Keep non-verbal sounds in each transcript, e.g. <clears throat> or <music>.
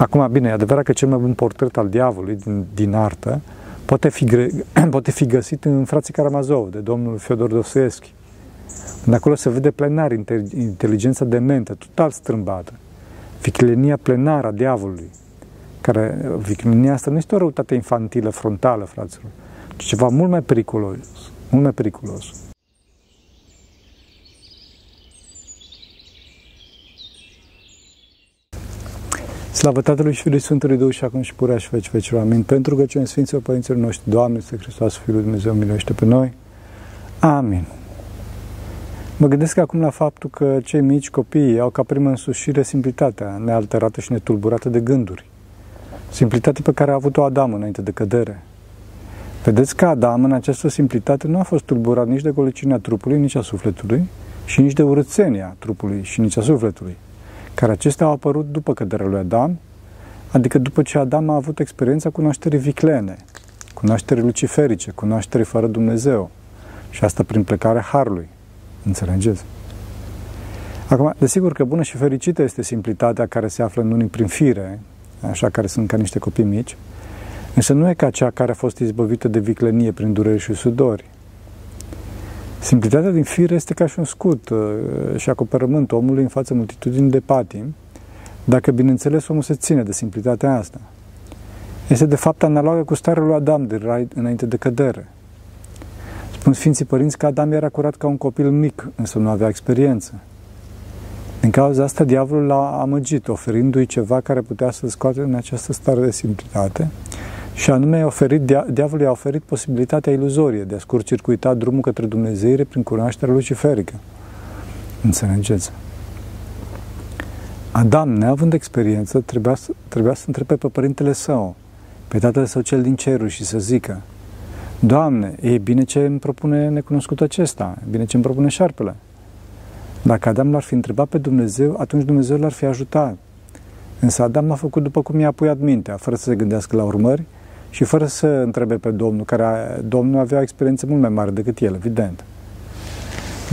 Acum, bine, e adevărat că cel mai bun portret al diavolului din, din artă poate fi, <clears throat> poate fi găsit în Frații Karamazov, de domnul Fyodor Dostoevski. De acolo se vede plenar inteligența de mente, total strâmbată. Viclenia plenară a diavolului. Care, viclenia asta nu este o răutate infantilă, frontală, fraților, ci ceva mult mai periculos. Mult mai periculos. Slavă Tatălui și Fiului Sfântului Duh și acum și purea și veci vecilor. Amin. Pentru că cei Sfinților Părinților noștri, Doamne, Este Hristos, Fiul lui Dumnezeu, miluiește pe noi. Amin. Mă gândesc acum la faptul că cei mici copii au ca primă însușire simplitatea, nealterată și netulburată de gânduri. Simplitatea pe care a avut-o Adam înainte de cădere. Vedeți că Adam în această simplitate nu a fost tulburat nici de golecinea trupului, nici a sufletului, și nici de urățenia trupului și nici a sufletului care acestea au apărut după căderea lui Adam, adică după ce Adam a avut experiența cunoașterii viclene, cunoașterii luciferice, cunoașterii fără Dumnezeu. Și asta prin plecarea Harului. Înțelegeți? Acum, desigur că bună și fericită este simplitatea care se află în unii prin fire, așa care sunt ca niște copii mici, însă nu e ca cea care a fost izbăvită de viclenie prin dureri și sudori, Simplitatea din fire este ca și un scut uh, și acoperământ omului în fața multitudinii de patim, dacă, bineînțeles, omul se ține de simplitatea asta. Este, de fapt, analogă cu starea lui Adam de rai înainte de cădere. Spun Sfinții Părinți că Adam era curat ca un copil mic, însă nu avea experiență. Din cauza asta, diavolul l-a amăgit, oferindu-i ceva care putea să-l scoate în această stare de simplitate și anume, a oferit, diavolul i-a oferit posibilitatea iluzorie de a scurcircuita drumul către Dumnezeire prin cunoașterea luciferică. Înțelegeți? Adam, neavând experiență, trebuia să, trebuia să întrebe pe părintele său, pe tatăl său cel din ceruri și să zică Doamne, e bine ce îmi propune necunoscut acesta, e bine ce îmi propune șarpele. Dacă Adam l-ar fi întrebat pe Dumnezeu, atunci Dumnezeu l-ar fi ajutat. Însă Adam a făcut după cum i-a puiat mintea, fără să se gândească la urmări, și fără să întrebe pe Domnul, care Domnul avea o experiență mult mai mare decât el, evident.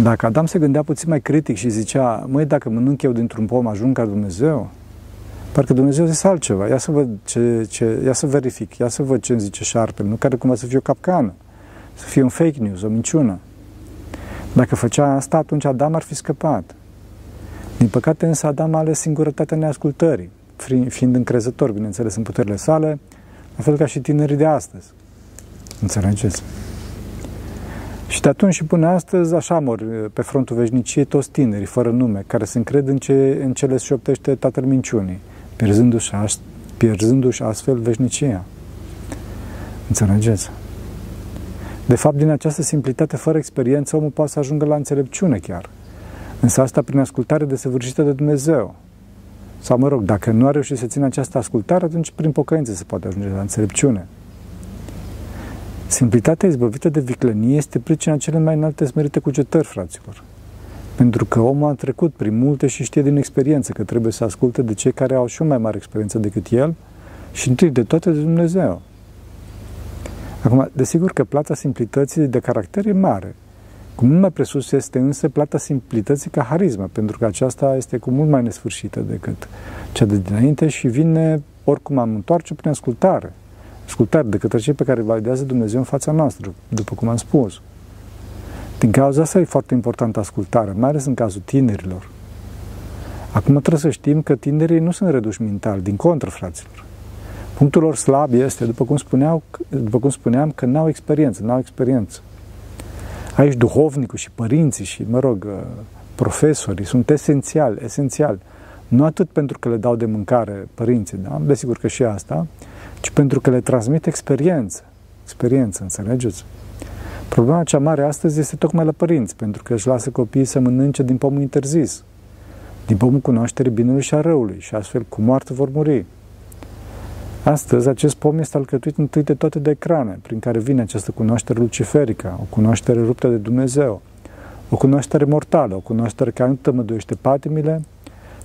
Dacă Adam se gândea puțin mai critic și zicea, măi, dacă mănânc eu dintr-un pom, ajung ca Dumnezeu, parcă Dumnezeu zis altceva, ia să văd ce, ce, ia să verific, ia să văd ce îmi zice șarpele, nu care cumva să fie o capcană, să fie un fake news, o minciună. Dacă făcea asta, atunci Adam ar fi scăpat. Din păcate însă Adam a ales singurătatea neascultării, fiind încrezător, bineînțeles, în puterile sale, la fel ca și tinerii de astăzi. Înțelegeți? Și de atunci și până astăzi așa mor pe frontul veșniciei toți tinerii, fără nume, care se încred în, ce, în cele șoptește tatăl minciunii, pierzându-și, pierzându-și astfel veșnicia. Înțelegeți? De fapt, din această simplitate, fără experiență, omul poate să ajungă la înțelepciune chiar. Însă asta prin ascultare desăvârșită de Dumnezeu, sau, mă rog, dacă nu a reușit să țină această ascultare, atunci prin pocăință se poate ajunge la înțelepciune. Simplitatea izbăvită de viclănie este pricina cele mai înalte smerite cugetări, fraților. Pentru că omul a trecut prin multe și știe din experiență că trebuie să asculte de cei care au și o mai mare experiență decât el și întâi de toate de Dumnezeu. Acum, desigur că plata simplității de caracter e mare, cu mult mai presus este însă plata simplității ca harismă, pentru că aceasta este cu mult mai nesfârșită decât cea de dinainte și vine oricum am întoarce prin ascultare. Ascultare de către cei pe care validează Dumnezeu în fața noastră, după cum am spus. Din cauza asta e foarte importantă ascultarea, mai ales în cazul tinerilor. Acum trebuie să știm că tinerii nu sunt reduși mental, din contră, fraților. Punctul lor slab este, după cum, spuneau, după cum spuneam, că n-au experiență, n-au experiență. Aici duhovnicul și părinții și, mă rog, uh, profesorii sunt esențiali, esențiali. Nu atât pentru că le dau de mâncare părinții, da? desigur că și asta, ci pentru că le transmit experiență. Experiență, înțelegeți? Problema cea mare astăzi este tocmai la părinți, pentru că își lasă copiii să mănânce din pomul interzis, din pomul cunoașterii binelui și a răului și astfel cu moarte vor muri. Astăzi, acest pom este alcătuit întâi de toate de ecrane, prin care vine această cunoaștere luciferică, o cunoaștere ruptă de Dumnezeu, o cunoaștere mortală, o cunoaștere care nu tămăduiește patimile,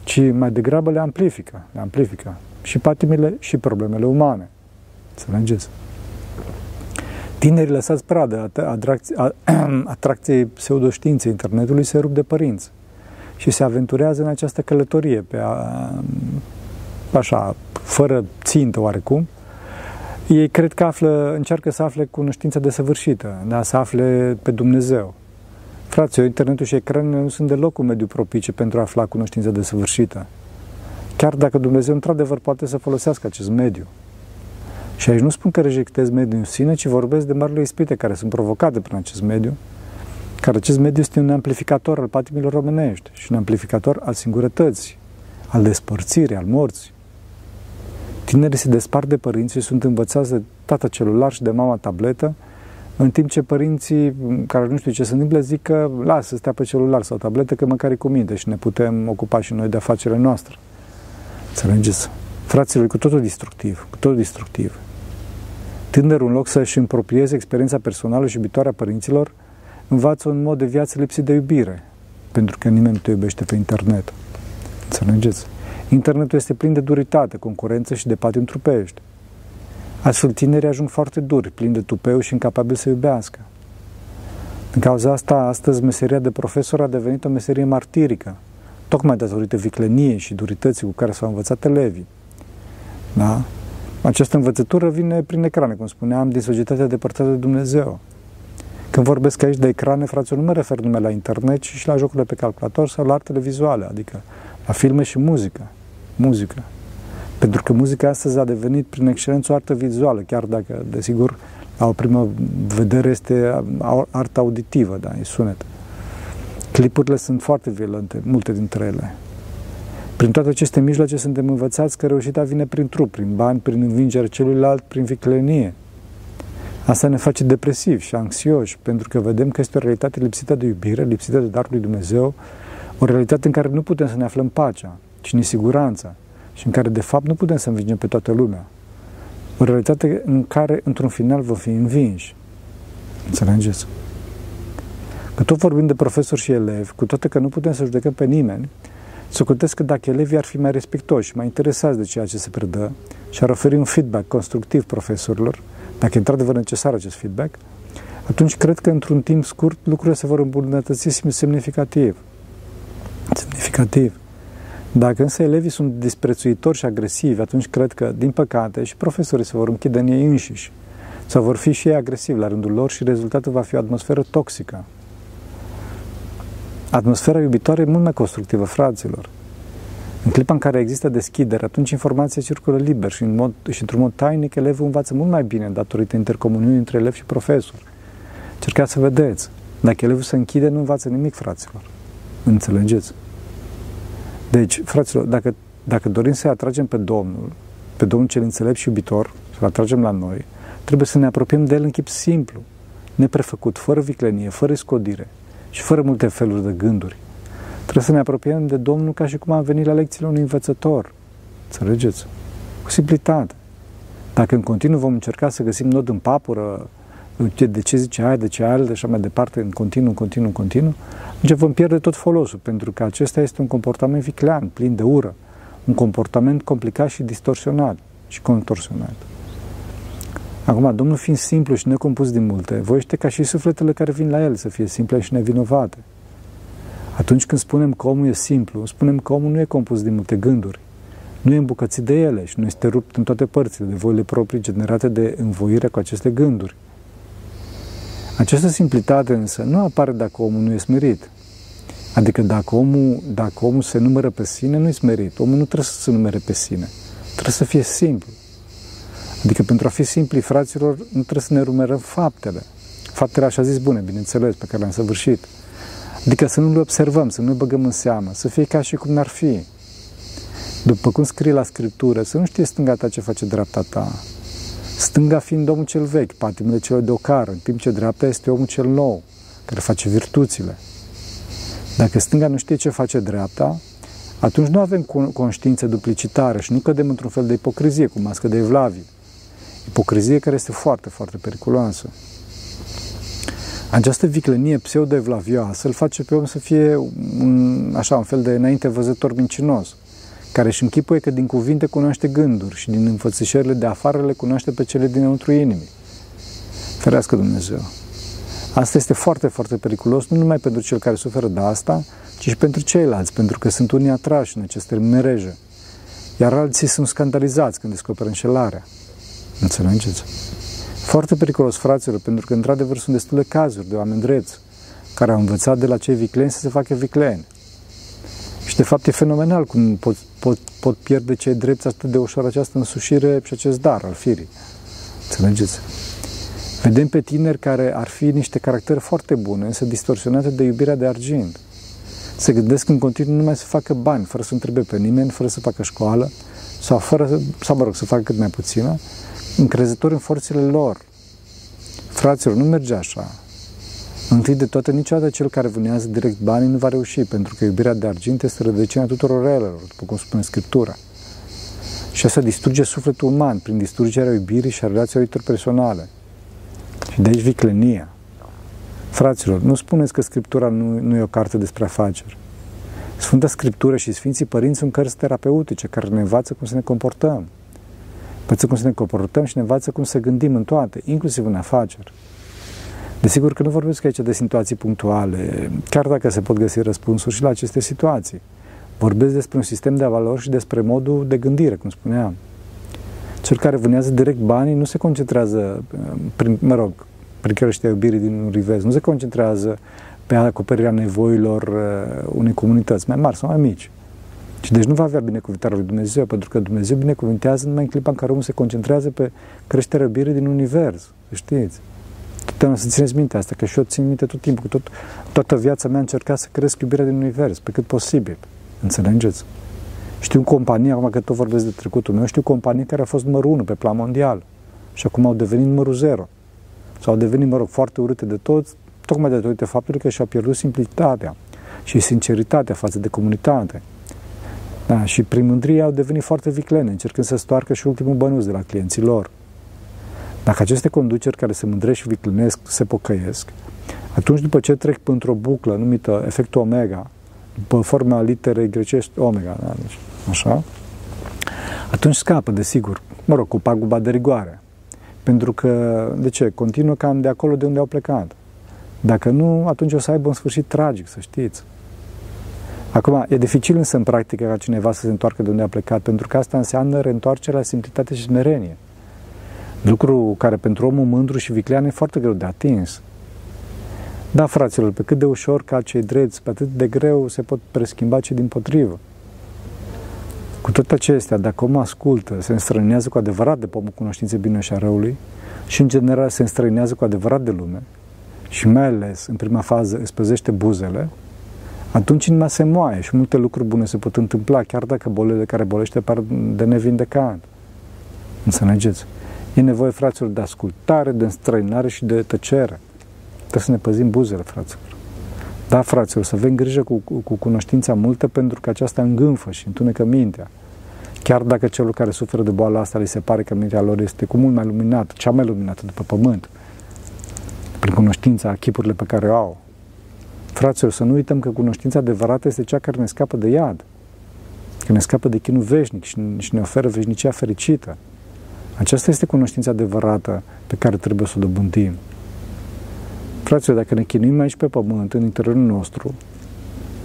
ci mai degrabă le amplifică, le amplifică și patimile și problemele umane. Înțelegeți? Tinerii lăsați pradă <clears throat> atracției pseudoștiinței internetului se rup de părinți și se aventurează în această călătorie pe a, așa, fără țintă oarecum, ei cred că află, încearcă să afle cunoștința desăvârșită, da? să afle pe Dumnezeu. Fraților, internetul și ecranele nu sunt deloc un mediu propice pentru a afla cunoștința desăvârșită. Chiar dacă Dumnezeu într-adevăr poate să folosească acest mediu. Și aici nu spun că rejectez mediul în sine, ci vorbesc de marile ispite care sunt provocate prin acest mediu, care acest mediu este un amplificator al patimilor românești și un amplificator al singurătății, al despărțirii, al morții. Tinerii se despart de părinți și sunt învățați de tata celular și de mama tabletă, în timp ce părinții care nu știu ce se întâmplă zic că lasă să stea pe celular sau tabletă că măcar e cu minte și ne putem ocupa și noi de afacerile noastre. Înțelegeți? Fraților, cu totul destructiv, cu totul destructiv. Tânărul, în loc să-și împroprieze experiența personală și iubitoare a părinților, învață un mod de viață lipsit de iubire, pentru că nimeni nu te iubește pe internet. Înțelegeți? Internetul este plin de duritate, concurență și de patim trupești. Astfel, tinerii ajung foarte duri, plini de tupeu și incapabili să iubească. În cauza asta, astăzi, meseria de profesor a devenit o meserie martirică, tocmai datorită vicleniei și durității cu care s-au învățat elevii. Da? Această învățătură vine prin ecrane, cum spuneam, din societatea depărtată de Dumnezeu. Când vorbesc aici de ecrane, fraților, nu mă refer numai la internet, ci și la jocurile pe calculator sau la artele vizuale, adică la filme și muzică. Muzică. Pentru că muzica astăzi a devenit prin excelență o artă vizuală, chiar dacă, desigur, la o primă vedere este artă auditivă, da, e sunet. Clipurile sunt foarte violente, multe dintre ele. Prin toate aceste mijloace suntem învățați că reușita vine prin trup, prin bani, prin învingerea celuilalt, prin viclenie. Asta ne face depresivi și anxioși, pentru că vedem că este o realitate lipsită de iubire, lipsită de darul lui Dumnezeu, o realitate în care nu putem să ne aflăm pacea, ci nesiguranța, și în care de fapt nu putem să învingem pe toată lumea. O realitate în care într-un final vom fi învinși. Înțelegeți? Că tot vorbim de profesori și elevi, cu toate că nu putem să judecăm pe nimeni, Socotesc că dacă elevii ar fi mai respectoși, mai interesați de ceea ce se predă și ar oferi un feedback constructiv profesorilor, dacă e într-adevăr necesar acest feedback, atunci cred că într-un timp scurt lucrurile se vor îmbunătăți semnificativ. Semnificativ. Dacă însă elevii sunt disprețuitori și agresivi, atunci cred că, din păcate, și profesorii se vor închide în ei înșiși sau vor fi și ei agresivi la rândul lor și rezultatul va fi o atmosferă toxică. Atmosfera iubitoare e mult mai constructivă, fraților. În clipa în care există deschidere, atunci informația circulă liber și, în mod, și într-un mod tainic elevul învață mult mai bine datorită intercomuniunii între elev și profesor. Cercați să vedeți. Dacă elevul se închide, nu învață nimic, fraților. Înțelegeți? Deci, fraților, dacă, dacă dorim să atragem pe Domnul, pe Domnul cel înțelept și iubitor, să-L atragem la noi, trebuie să ne apropiem de El în chip simplu, neprefăcut, fără viclenie, fără scodire și fără multe feluri de gânduri. Trebuie să ne apropiem de Domnul ca și cum am venit la lecțiile unui învățător. Înțelegeți? Cu simplitate. Dacă în continuu vom încerca să găsim nod în papură, de ce zice aia, de ce aia, de așa mai departe, în continuu, în continuu, în continuu, atunci vom pierde tot folosul, pentru că acesta este un comportament viclean, plin de ură, un comportament complicat și distorsionat și contorsionat. Acum, Domnul fiind simplu și necompus din multe, voiește ca și sufletele care vin la El să fie simple și nevinovate. Atunci când spunem că omul e simplu, spunem că omul nu e compus din multe gânduri, nu e îmbucățit de ele și nu este rupt în toate părțile de voile proprii generate de învoire cu aceste gânduri. Această simplitate însă nu apare dacă omul nu e smerit. Adică dacă omul, dacă omul se numără pe sine, nu e smerit. Omul nu trebuie să se numere pe sine. Trebuie să fie simplu. Adică pentru a fi simpli, fraților, nu trebuie să ne rumerăm faptele. Faptele, așa zis, bune, bineînțeles, pe care le-am săvârșit. Adică să nu le observăm, să nu le băgăm în seamă, să fie ca și cum n-ar fi. După cum scrie la Scriptură, să nu știe stânga ta ce face dreapta ta. Stânga fiind omul cel vechi, patimile celor de ocară, în timp ce dreapta este omul cel nou, care face virtuțile. Dacă stânga nu știe ce face dreapta, atunci nu avem conștiință duplicitară și nu cădem într-un fel de ipocrizie, cu mască de evlavie. Ipocrizie care este foarte, foarte periculoasă. Această viclenie pseudo-evlavioasă îl face pe om să fie un, așa, un fel de înainte văzător mincinos, care își închipuie că din cuvinte cunoaște gânduri și din înfățișările de afară le cunoaște pe cele dinăuntru inimii. Ferească Dumnezeu! Asta este foarte, foarte periculos, nu numai pentru cel care suferă de asta, ci și pentru ceilalți, pentru că sunt unii atrași în aceste mereje Iar alții sunt scandalizați când descoperă înșelarea. Înțelegeți? Foarte periculos, fraților, pentru că, într-adevăr, sunt destule cazuri de oameni dreți care au învățat de la cei vicleni să se facă vicleni. Și, de fapt, e fenomenal cum pot, pot, pot pierde cei drepți atât de ușor această însușire și acest dar al firii. Înțelegeți? Vedem pe tineri care ar fi niște caractere foarte bune, însă distorsionate de iubirea de argint. Se gândesc în continuu numai să facă bani, fără să întrebe pe nimeni, fără să facă școală, sau fără, sau mă rog, să facă cât mai puțină, încrezători în forțele lor. Fraților, nu merge așa. Întâi de toate, niciodată cel care vânează direct banii nu va reuși, pentru că iubirea de argint este rădăcina tuturor relelor, după cum spune Scriptura. Și asta distruge sufletul uman prin distrugerea iubirii și a relațiilor interpersonale. Și de aici viclenia. Fraților, nu spuneți că Scriptura nu, nu e o carte despre afaceri. Sfânta Scriptură și Sfinții Părinți sunt cărți terapeutice care ne învață cum să ne comportăm. Învață cum să ne comportăm și ne învață cum să gândim în toate, inclusiv în afaceri. Desigur că nu vorbesc aici de situații punctuale, chiar dacă se pot găsi răspunsuri și la aceste situații. Vorbesc despre un sistem de valori și despre modul de gândire, cum spuneam. Cel care vânează direct banii nu se concentrează, prin, mă rog, prin creșterea iubirii din Univers, nu se concentrează pe acoperirea nevoilor uh, unei comunități mai mari sau mai mici. Și deci nu va avea binecuvântarea lui Dumnezeu, pentru că Dumnezeu binecuvintează numai în clipa în care omul se concentrează pe creșterea iubirii din Univers, știți. Totdeauna să țineți minte asta, că și eu țin minte tot timpul, că tot, toată viața mea am încercat să cresc iubirea din Univers, pe cât posibil. Înțelegeți? Știu companii, acum că tot vorbesc de trecutul meu, știu companii care au fost numărul 1 pe plan mondial și acum au devenit numărul 0. Sau au devenit, mă rog, foarte urâte de toți, tocmai de datorită faptului că și-au pierdut simplitatea și sinceritatea față de comunitate. Da, și prin mândrie au devenit foarte viclene, încercând să stoarcă și ultimul bănuț de la clienții lor. Dacă aceste conduceri care se mândresc și viclenesc se pocăiesc, atunci după ce trec într-o buclă numită efectul omega, după forma literei grecești omega, da? deci, așa, atunci scapă, desigur, mă rog, cu paguba de rigoare. Pentru că, de ce? Continuă cam de acolo de unde au plecat. Dacă nu, atunci o să aibă un sfârșit tragic, să știți. Acum, e dificil însă în practică ca cineva să se întoarcă de unde a plecat, pentru că asta înseamnă reîntoarcerea la simplitate și smerenie. Lucru care pentru omul mândru și viclean e foarte greu de atins. Da, fraților, pe cât de ușor ca cei dreți, pe atât de greu se pot preschimba cei din potrivă. Cu toate acestea, dacă omul ascultă, se înstrăinează cu adevărat de pomul cunoștinței bine și a răului și, în general, se înstrăinează cu adevărat de lume și, mai ales, în prima fază, îți păzește buzele, atunci inima se moaie și multe lucruri bune se pot întâmpla, chiar dacă bolile care bolește par de nevindecat. Înțelegeți? E nevoie, fraților, de ascultare, de înstrăinare și de tăcere. Trebuie să ne păzim buzele, fraților. Da, fraților, să avem grijă cu, cu, cu cunoștința multă pentru că aceasta îngânfă și întunecă mintea. Chiar dacă celor care suferă de boala asta li se pare că mintea lor este cu mult mai luminată, cea mai luminată după pământ, prin cunoștința, chipurile pe care o au. Fraților, să nu uităm că cunoștința adevărată este cea care ne scapă de iad, că ne scapă de chinul veșnic și, și ne oferă veșnicia fericită. Aceasta este cunoștința adevărată pe care trebuie să o dobândim. Fraților, dacă ne chinuim aici pe pământ, în interiorul nostru,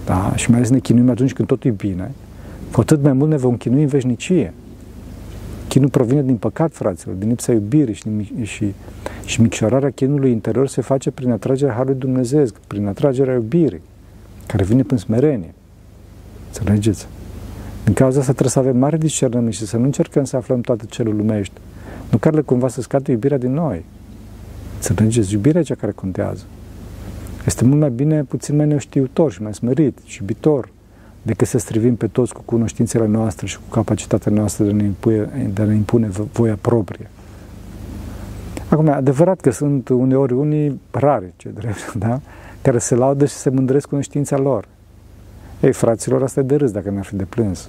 da, și mai ales ne chinuim atunci când totul e bine, cu atât mai mult ne vom chinui în veșnicie. Chinul provine din păcat, fraților, din lipsa iubirii și, și, și micșorarea chinului interior se face prin atragerea Harului Dumnezeu, prin atragerea iubirii, care vine prin smerenie. Înțelegeți? Din cauza asta trebuie să avem mare discernământ și să nu încercăm să aflăm toate cele lumești. Nu care cumva să scadă iubirea din noi. Înțelegeți? Iubirea e cea care contează. Este mult mai bine puțin mai neștiutor și mai smerit și iubitor decât să strivim pe toți cu cunoștințele noastre și cu capacitatea noastră de a ne impune, de a ne impune voia proprie. Acum, adevărat că sunt uneori unii rari, ce drept, <laughs> da? care se laudă și se mândresc cunoștința lor. Ei, fraților, asta e de râs dacă mi-ar fi de plâns.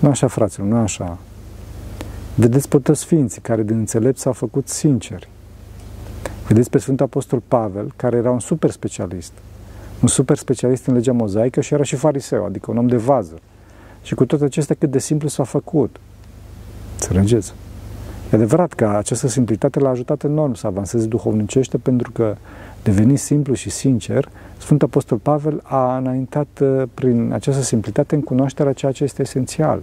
Nu așa, fraților, nu așa. Vedeți pe toți sfinții care din înțelept s-au făcut sinceri. Vedeți pe Sfântul Apostol Pavel, care era un super specialist. Un super specialist în legea mozaică și era și fariseu, adică un om de vază. Și cu toate acestea cât de simplu s-a făcut. Înțelegeți? E adevărat că această simplitate l-a ajutat enorm să avanseze duhovnicește pentru că deveni simplu și sincer, Sfântul Apostol Pavel a înaintat uh, prin această simplitate în cunoașterea ceea ce este esențial.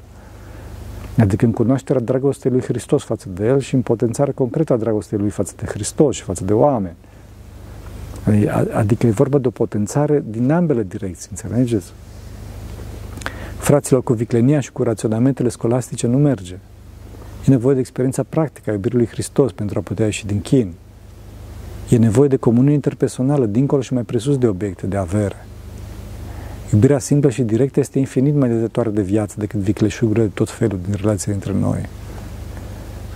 Adică în cunoașterea dragostei lui Hristos față de El și în potențarea concretă a dragostei lui față de Hristos și față de oameni. Adică e vorba de o potențare din ambele direcții, înțelegeți? Fraților, cu viclenia și cu raționamentele scolastice nu merge. E nevoie de experiența practică a iubirii lui Hristos pentru a putea ieși din chin. E nevoie de comuniune interpersonală, dincolo și mai presus de obiecte, de avere. Iubirea simplă și directă este infinit mai dătătoare de viață decât vicleșugurile de tot felul din relațiile între noi.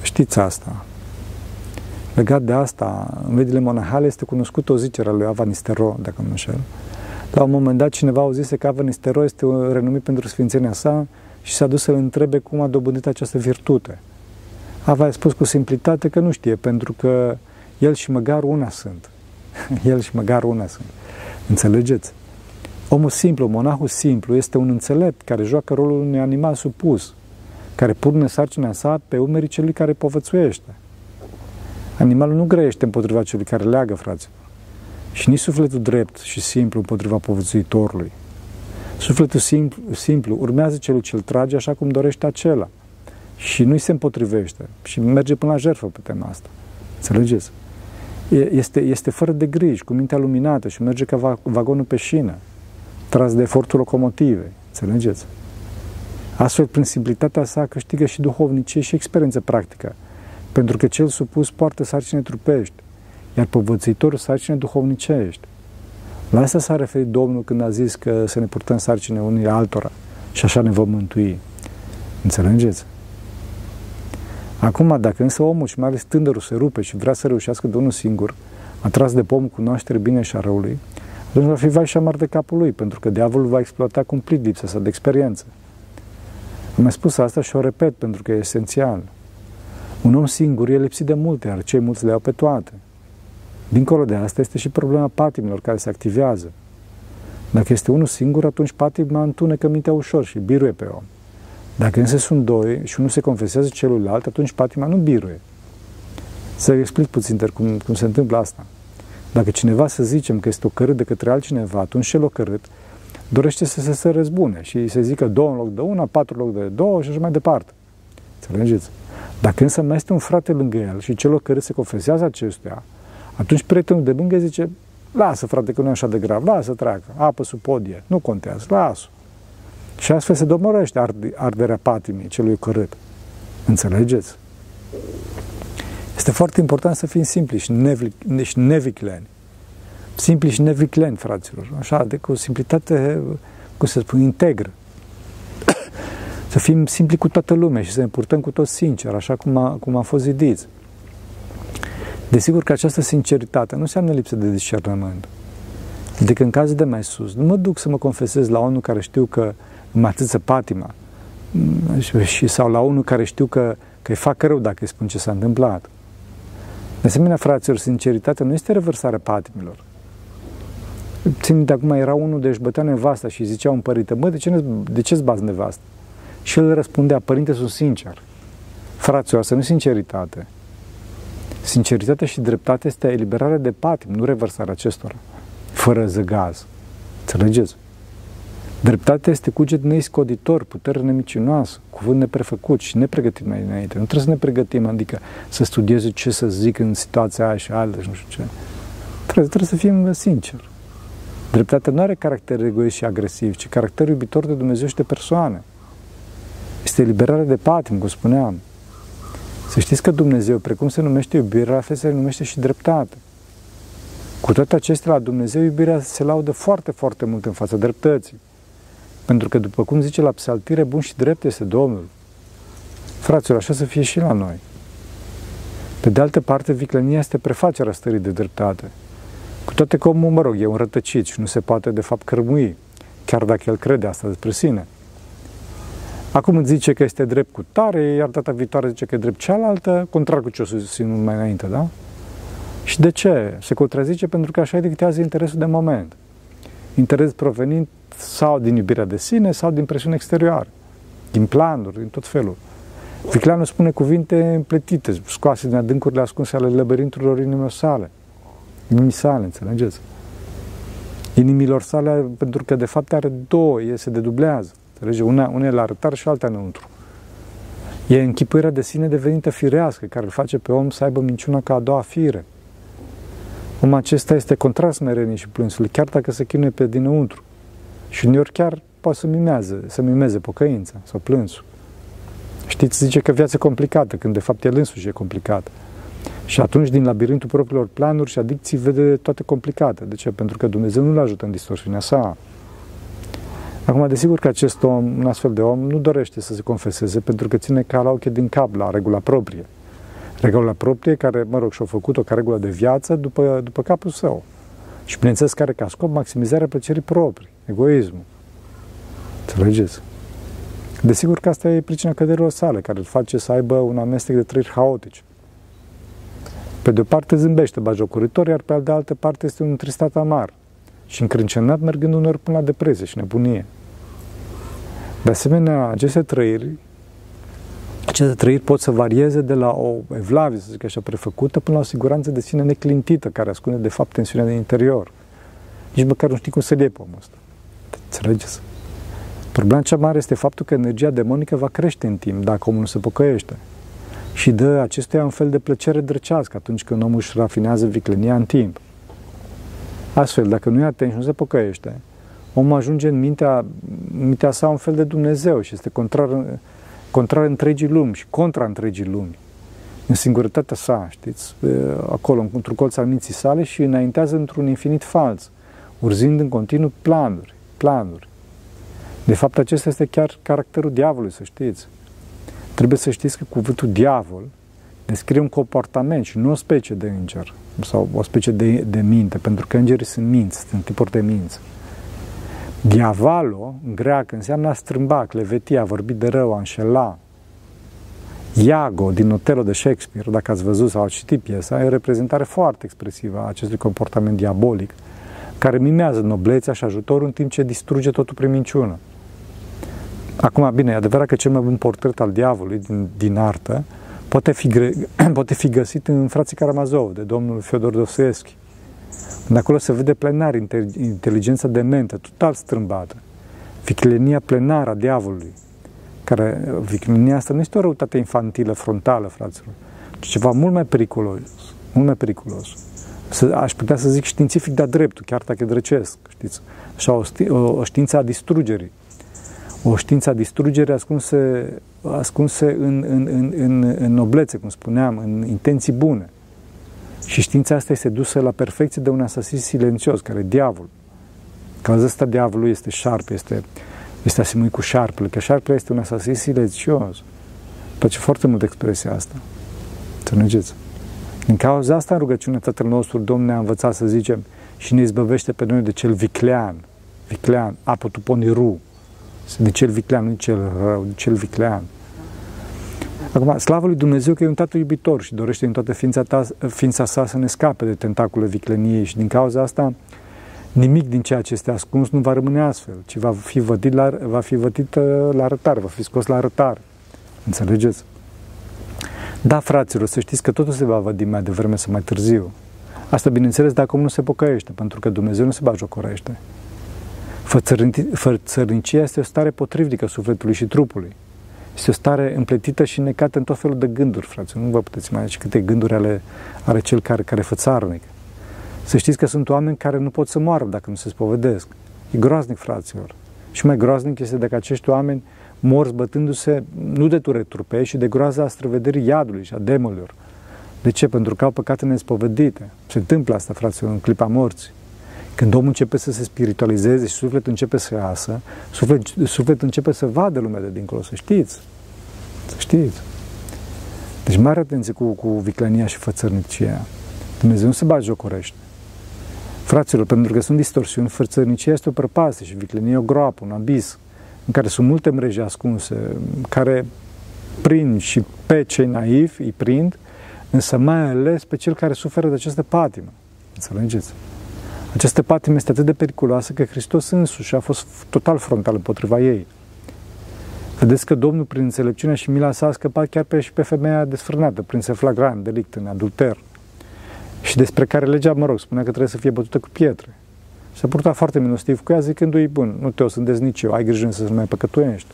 Știți asta. Legat de asta, în vedile monahale este cunoscută o zicere a lui Avanistero, dacă nu înșel. La un moment dat cineva au zis că Avanistero este renumit pentru sfințenia sa și s-a dus să-l întrebe cum a dobândit această virtute. Ava a spus cu simplitate că nu știe, pentru că el și măgar una sunt. <laughs> el și măgar una sunt. Înțelegeți? Omul simplu, monahul simplu, este un înțelept care joacă rolul unui animal supus, care pune sarcina sa pe umerii celui care povățuiește. Animalul nu grăiește împotriva celui care leagă, fraților. Și nici sufletul drept și simplu împotriva povățuitorului. Sufletul simplu, simplu urmează celui ce îl trage așa cum dorește acela. Și nu-i se împotrivește. Și merge până la jertfă pe tema asta. Înțelegeți? Este, este fără de griji, cu mintea luminată și merge ca vagonul pe șină tras de efortul locomotivei. Înțelegeți? Astfel, prin simplitatea sa, câștigă și duhovnicie și experiență practică, pentru că cel supus poartă sarcine trupești, iar povățitorul sarcine duhovnicești. La asta s-a referit Domnul când a zis că să ne purtăm sarcine unii altora și așa ne vom mântui. Înțelegeți? Acum, dacă însă omul și mai ales tânărul se rupe și vrea să reușească de unul singur, atras de pom cunoaștere bine și a răului, atunci va fi vai și amar de capul lui, pentru că diavolul va exploata cumplit lipsa sa de experiență. Am mai spus asta și o repet pentru că e esențial. Un om singur e lipsit de multe, iar cei mulți le au pe toate. Dincolo de asta este și problema patimilor care se activează. Dacă este unul singur, atunci patima întunecă mintea ușor și biruie pe om. Dacă însă sunt doi și unul se confesează celuilalt, atunci patima nu biruie. Să explic puțin cum, cum se întâmplă asta. Dacă cineva să zicem că este ocărât de către altcineva, atunci cel ocărât dorește să se, se răzbune și să zică două în loc de una, patru în loc de două și așa mai departe. Înțelegeți? Dacă însă mai este un frate lângă el și cel ocărât se confesează acestuia, atunci prietenul de lângă zice, lasă frate că nu e așa de grav, lasă treacă, apă sub podie, nu contează, lasă. Și astfel se domorește arderea patimii celui ocărât. Înțelegeți? Este foarte important să fim simpli și, nevi, și nevicleni. Simpli și nevicleni, fraților. Așa, de cu simplitate, cum să spun, integră. să fim simpli cu toată lumea și să ne purtăm cu toți sincer, așa cum a, cum a fost zidiți. Desigur că această sinceritate nu înseamnă lipsă de discernământ. Adică în cazul de mai sus, nu mă duc să mă confesez la unul care știu că mă atâță patima și, sau la unul care știu că, că îi fac rău dacă îi spun ce s-a întâmplat. De asemenea, fraților, sinceritatea nu este revărsarea patimilor. Țin de acum, era unul de își bătea nevasta și zicea un părinte, bă, de ce, de ce îți bați nevasta? Și el răspundea, părinte, sunt sincer. Fraților, asta nu e sinceritate. Sinceritatea și dreptatea este eliberarea de patim, nu revărsarea acestora, fără zăgaz. Înțelegeți? Dreptatea este cuget neiscoditor, putere nemicinoasă, cuvânt neprefăcut și nepregătit mai înainte. Nu trebuie să ne pregătim, adică să studieze ce să zic în situația aia și altă și nu știu ce. Trebuie, trebuie să fim sinceri. Dreptatea nu are caracter egoist și agresiv, ci caracter iubitor de Dumnezeu și de persoane. Este eliberare de patim, cum spuneam. Să știți că Dumnezeu, precum se numește iubirea, la fel se numește și dreptate. Cu toate acestea, la Dumnezeu iubirea se laudă foarte, foarte mult în fața dreptății. Pentru că, după cum zice la psaltire, bun și drept este Domnul. Fraților, așa să fie și la noi. Pe de altă parte, viclenia este prefacerea stării de dreptate. Cu toate că omul, mă rog, e un rătăcit și nu se poate, de fapt, cărmui, chiar dacă el crede asta despre sine. Acum îți zice că este drept cu tare, iar data viitoare zice că e drept cealaltă, contrar cu ce o susținut mai înainte, da? Și de ce? Se contrazice pentru că așa dictează interesul de moment. Interes provenind sau din iubirea de sine sau din presiune exterioară, din planuri, din tot felul. Vicleanu spune cuvinte împletite, scoase din adâncurile ascunse ale labirinturilor inimilor sale. Inimii sale, înțelegeți? Inimilor sale, pentru că de fapt are două, se dedublează. Înțelege? Una, una e la arătar și alta înăuntru. E închipuirea de sine devenită firească, care îl face pe om să aibă minciuna ca a doua fire. Omul acesta este contrar smerenie și plânsului, chiar dacă se chinuie pe dinăuntru. Și uneori chiar poate să mimeze, să mimeze pocăința sau plânsul. Știți, zice că viața e complicată, când de fapt el însuși e complicată. Și atunci, din labirintul propriilor planuri și adicții, vede toate complicate. De ce? Pentru că Dumnezeu nu-l ajută în distorsiunea sa. Acum, desigur că acest om, un astfel de om, nu dorește să se confeseze pentru că ține ca la ochi din cap la regula proprie. Regula proprie care, mă rog, și-a făcut-o ca regulă de viață după, după capul său. Și, bineînțeles, care ca scop maximizarea plăcerii proprii, egoismul. Înțelegeți? Desigur că asta e pricina căderilor sale, care îl face să aibă un amestec de trăiri haotice. Pe de o parte zâmbește bajocuritor, iar pe de altă parte este un întristat amar și încrâncenat, mergând unor până la depresie și nebunie. De asemenea, aceste trăiri, aceste trăiri pot să varieze de la o evlavie, să zic așa, prefăcută, până la o siguranță de sine neclintită, care ascunde, de fapt, tensiunea din interior. Nici măcar nu știi cum să-l iei pe omul ăsta. Înțelegeți? Problema cea mare este faptul că energia demonică va crește în timp dacă omul nu se pocăiește. Și dă acestuia un fel de plăcere drăcească atunci când omul își rafinează viclenia în timp. Astfel, dacă nu e atent și nu se pocăiește, omul ajunge în mintea, în mintea sa un fel de Dumnezeu și este contrar, contrar întregii lumi și contra întregii lumi. În singurătatea sa, știți, acolo, într-un colț al minții sale și înaintează într-un infinit fals, urzind în continuu planuri, planuri. De fapt, acesta este chiar caracterul diavolului, să știți. Trebuie să știți că cuvântul diavol descrie un comportament și nu o specie de înger sau o specie de, de minte, pentru că îngerii sunt minți, sunt tipuri de minți. Diavolo, în greacă, înseamnă a strâmba, clevetia, a vorbi de rău, a înșela. Iago, din Otello de Shakespeare, dacă ați văzut sau ați citit piesa, e o reprezentare foarte expresivă a acestui comportament diabolic, care mimează noblețea și ajutorul în timp ce distruge totul prin minciună. Acum, bine, e adevărat că cel mai bun portret al diavolului din, din artă poate fi, <clears throat> poate fi găsit în Frații Karamazov, de domnul Fyodor Dostoevski. De acolo se vede plenar inteligența dementă, total strâmbată. Viclenia plenară a diavolului. Care, viclenia asta nu este o răutate infantilă, frontală, fraților, ci ceva mult mai periculos. Mult mai periculos. Să, aș putea să zic științific de-a dreptul, chiar dacă e drăcesc, știți? Așa, o, o, o știință a distrugerii o știință a distrugerii ascunse, ascunse în, în, în, în, în noblețe, cum spuneam, în intenții bune. Și știința asta este dusă la perfecție de un asasin silențios, care e diavol. Cazul ăsta diavolul este șarpe, este, este asemuit cu șarpele, că șarpele este un asasin silențios. Îmi place foarte mult expresia asta. Înțelegeți? Din cauza asta, în rugăciunea Tatăl nostru, Domnul ne-a învățat să zicem și ne izbăvește pe noi de cel viclean, viclean, apotuponiru, de cel viclean, nu cel rău, de cel viclean. Acum, slavă lui Dumnezeu că e un tată iubitor și dorește în toată ființa, ta, ființa sa să ne scape de tentacule vicleniei și din cauza asta nimic din ceea ce este ascuns nu va rămâne astfel, ci va fi vădit la, va fi vădit uh, la arătare, va fi scos la arătare. Înțelegeți? Da, fraților, să știți că totul se va vădi mai devreme sau mai târziu. Asta, bineînțeles, dacă omul nu se pocăiește, pentru că Dumnezeu nu se bajocorește. Fățărnicia este o stare potrivnică sufletului și trupului. Este o stare împletită și necată în tot felul de gânduri, frate. Nu vă puteți mai câte gânduri ale, are cel care, care fățarnic. Să știți că sunt oameni care nu pot să moară dacă nu se spovedesc. E groaznic, fraților. Și mai groaznic este dacă acești oameni mor zbătându-se nu de ture trupești, ci de groaza străvederii iadului și a demonilor. De ce? Pentru că au păcate nespovedite. Se întâmplă asta, fraților, în clipa morții. Când omul începe să se spiritualizeze și sufletul începe să iasă, suflet, sufletul începe să vadă lumea de dincolo, să știți. Să știți. Deci mare atenție cu, cu viclenia și fățărnicia. Dumnezeu nu se bage jocorește. Fraților, pentru că sunt distorsiuni, fățărnicia este o prăpastie și viclenia o groapă, un abis, în care sunt multe mreji ascunse, care prind și pe cei naivi, îi prind, însă mai ales pe cel care suferă de această patimă. Înțelegeți? Această patimă este atât de periculoasă că Hristos însuși a fost total frontal împotriva ei. Vedeți că Domnul, prin înțelepciunea și mila sa, a scăpat chiar pe și pe femeia desfrânată, prin flagrant, delict, în adulter. Și despre care legea, mă rog, spunea că trebuie să fie bătută cu pietre. Și a purtat foarte milostiv cu ea, zicându-i, bun, nu te o să nici eu, ai grijă să nu mai păcătuiești.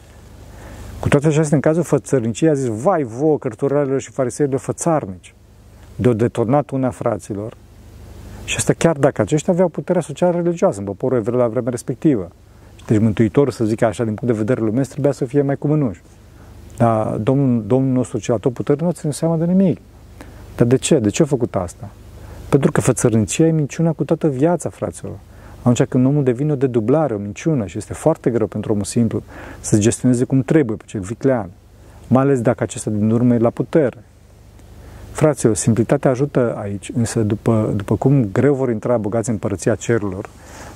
Cu toate acestea, în cazul fățărniciei, a zis, vai vouă, cărturalilor și fariseilor fățarnici, de-o detonat una fraților. Și asta chiar dacă aceștia aveau puterea socială religioasă în poporul evreu la vremea respectivă. Deci Mântuitorul, să zic așa, din punct de vedere lumesc, trebuia să fie mai cu mânuși. Dar Domnul, Domnul nostru cel atotputernic nu ține seama de nimic. Dar de ce? De ce a făcut asta? Pentru că fățărnicia e minciuna cu toată viața, fraților. Atunci când omul devine o dedublare, o minciună și este foarte greu pentru omul simplu să gestioneze cum trebuie pe cel viclean, mai ales dacă acesta din urmă e la putere. Fraților, simplitatea ajută aici, însă după, după cum greu vor intra bogați în împărăția cerurilor,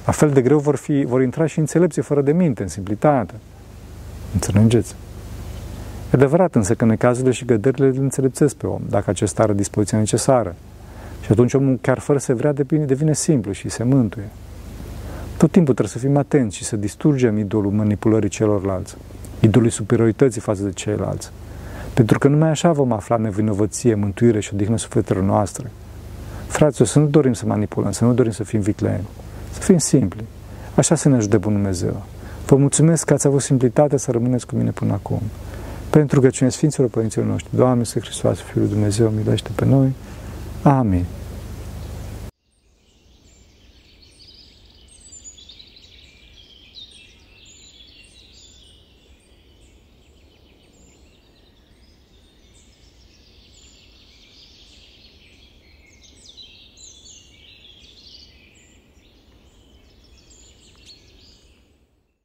la fel de greu vor, fi, vor intra și înțelepții fără de minte, în simplitate. Înțelegeți? E adevărat însă că necazurile și gădările îl înțelepțesc pe om, dacă acesta are dispoziția necesară. Și atunci omul, chiar fără să vrea, devine, devine simplu și se mântuie. Tot timpul trebuie să fim atenți și să distrugem idolul manipulării celorlalți, idolul superiorității față de ceilalți. Pentru că numai așa vom afla nevinovăție, mântuire și odihnă sufletelor noastre. Fraților, să nu dorim să manipulăm, să nu dorim să fim vicleni, să fim simpli. Așa să ne ajute Bunul Dumnezeu. Vă mulțumesc că ați avut simplitate să rămâneți cu mine până acum. Pentru că cine Sfinților Părinților noștri, Doamne, să Hristos, Fiul Dumnezeu, milește pe noi. Amin.